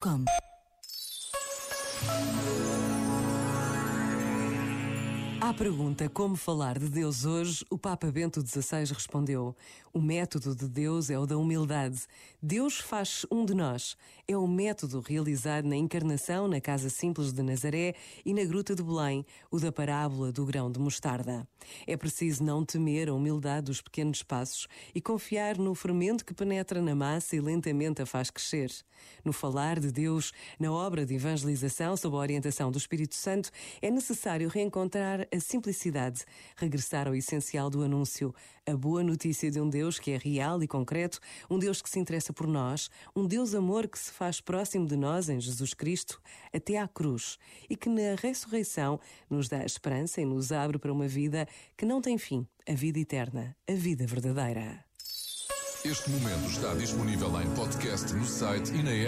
Com. À pergunta como falar de Deus hoje, o Papa Bento XVI respondeu: O método de Deus é o da humildade. Deus faz um de nós. É o método realizado na encarnação na Casa Simples de Nazaré e na Gruta de Belém, o da parábola do grão de mostarda. É preciso não temer a humildade dos pequenos passos e confiar no fermento que penetra na massa e lentamente a faz crescer. No falar de Deus, na obra de evangelização sob a orientação do Espírito Santo, é necessário reencontrar a simplicidade, regressar ao essencial do anúncio, a boa notícia de um Deus que é real e concreto, um Deus que se interessa por nós, um Deus amor que se faz próximo de nós em Jesus Cristo até à cruz e que na ressurreição nos dá esperança e nos abre para uma vida que não tem fim, a vida eterna, a vida verdadeira. Este momento está disponível em podcast no site e na app.